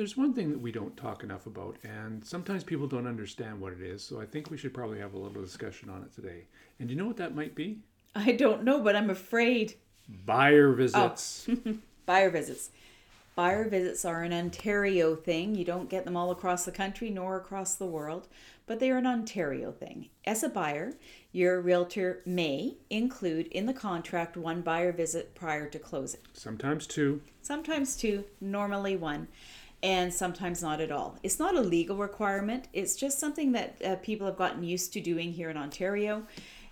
There's one thing that we don't talk enough about, and sometimes people don't understand what it is. So I think we should probably have a little discussion on it today. And you know what that might be? I don't know, but I'm afraid. Buyer visits. Oh. Buyer visits. Buyer visits are an Ontario thing. You don't get them all across the country nor across the world, but they are an Ontario thing. As a buyer, your realtor may include in the contract one buyer visit prior to closing. Sometimes two. Sometimes two, normally one, and sometimes not at all. It's not a legal requirement, it's just something that uh, people have gotten used to doing here in Ontario.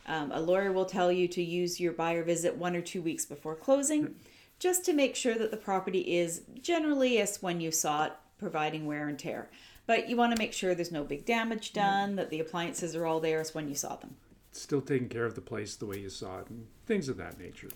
Um, a lawyer will tell you to use your buyer visit one or two weeks before closing just to make sure that the property is generally as when you saw it, providing wear and tear. But you want to make sure there's no big damage done, that the appliances are all there as when you saw them. Still taking care of the place the way you saw it, and things of that nature.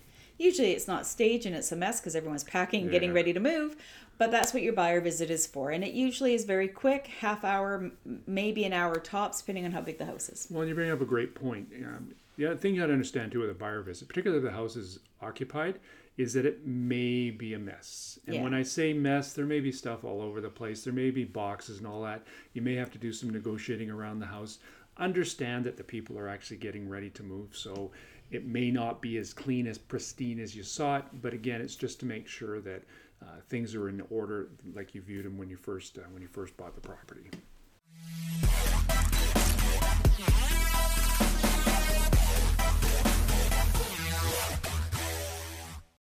Usually it's not staged and it's a mess because everyone's packing and getting ready to move, but that's what your buyer visit is for. And it usually is very quick, half hour, maybe an hour tops, depending on how big the house is. Well, you bring up a great point. Um, the other thing you got to understand too with a buyer visit, particularly if the house is occupied, is that it may be a mess. And Yeah. when I say mess, there may be stuff all over the place. There may be boxes and all that. You may have to do some negotiating around the house. Understand that the people are actually getting ready to move, so it may not be as clean as pristine as you saw it. But again, it's just to make sure that uh, things are in order like you viewed them when you first uh, when you first bought the property.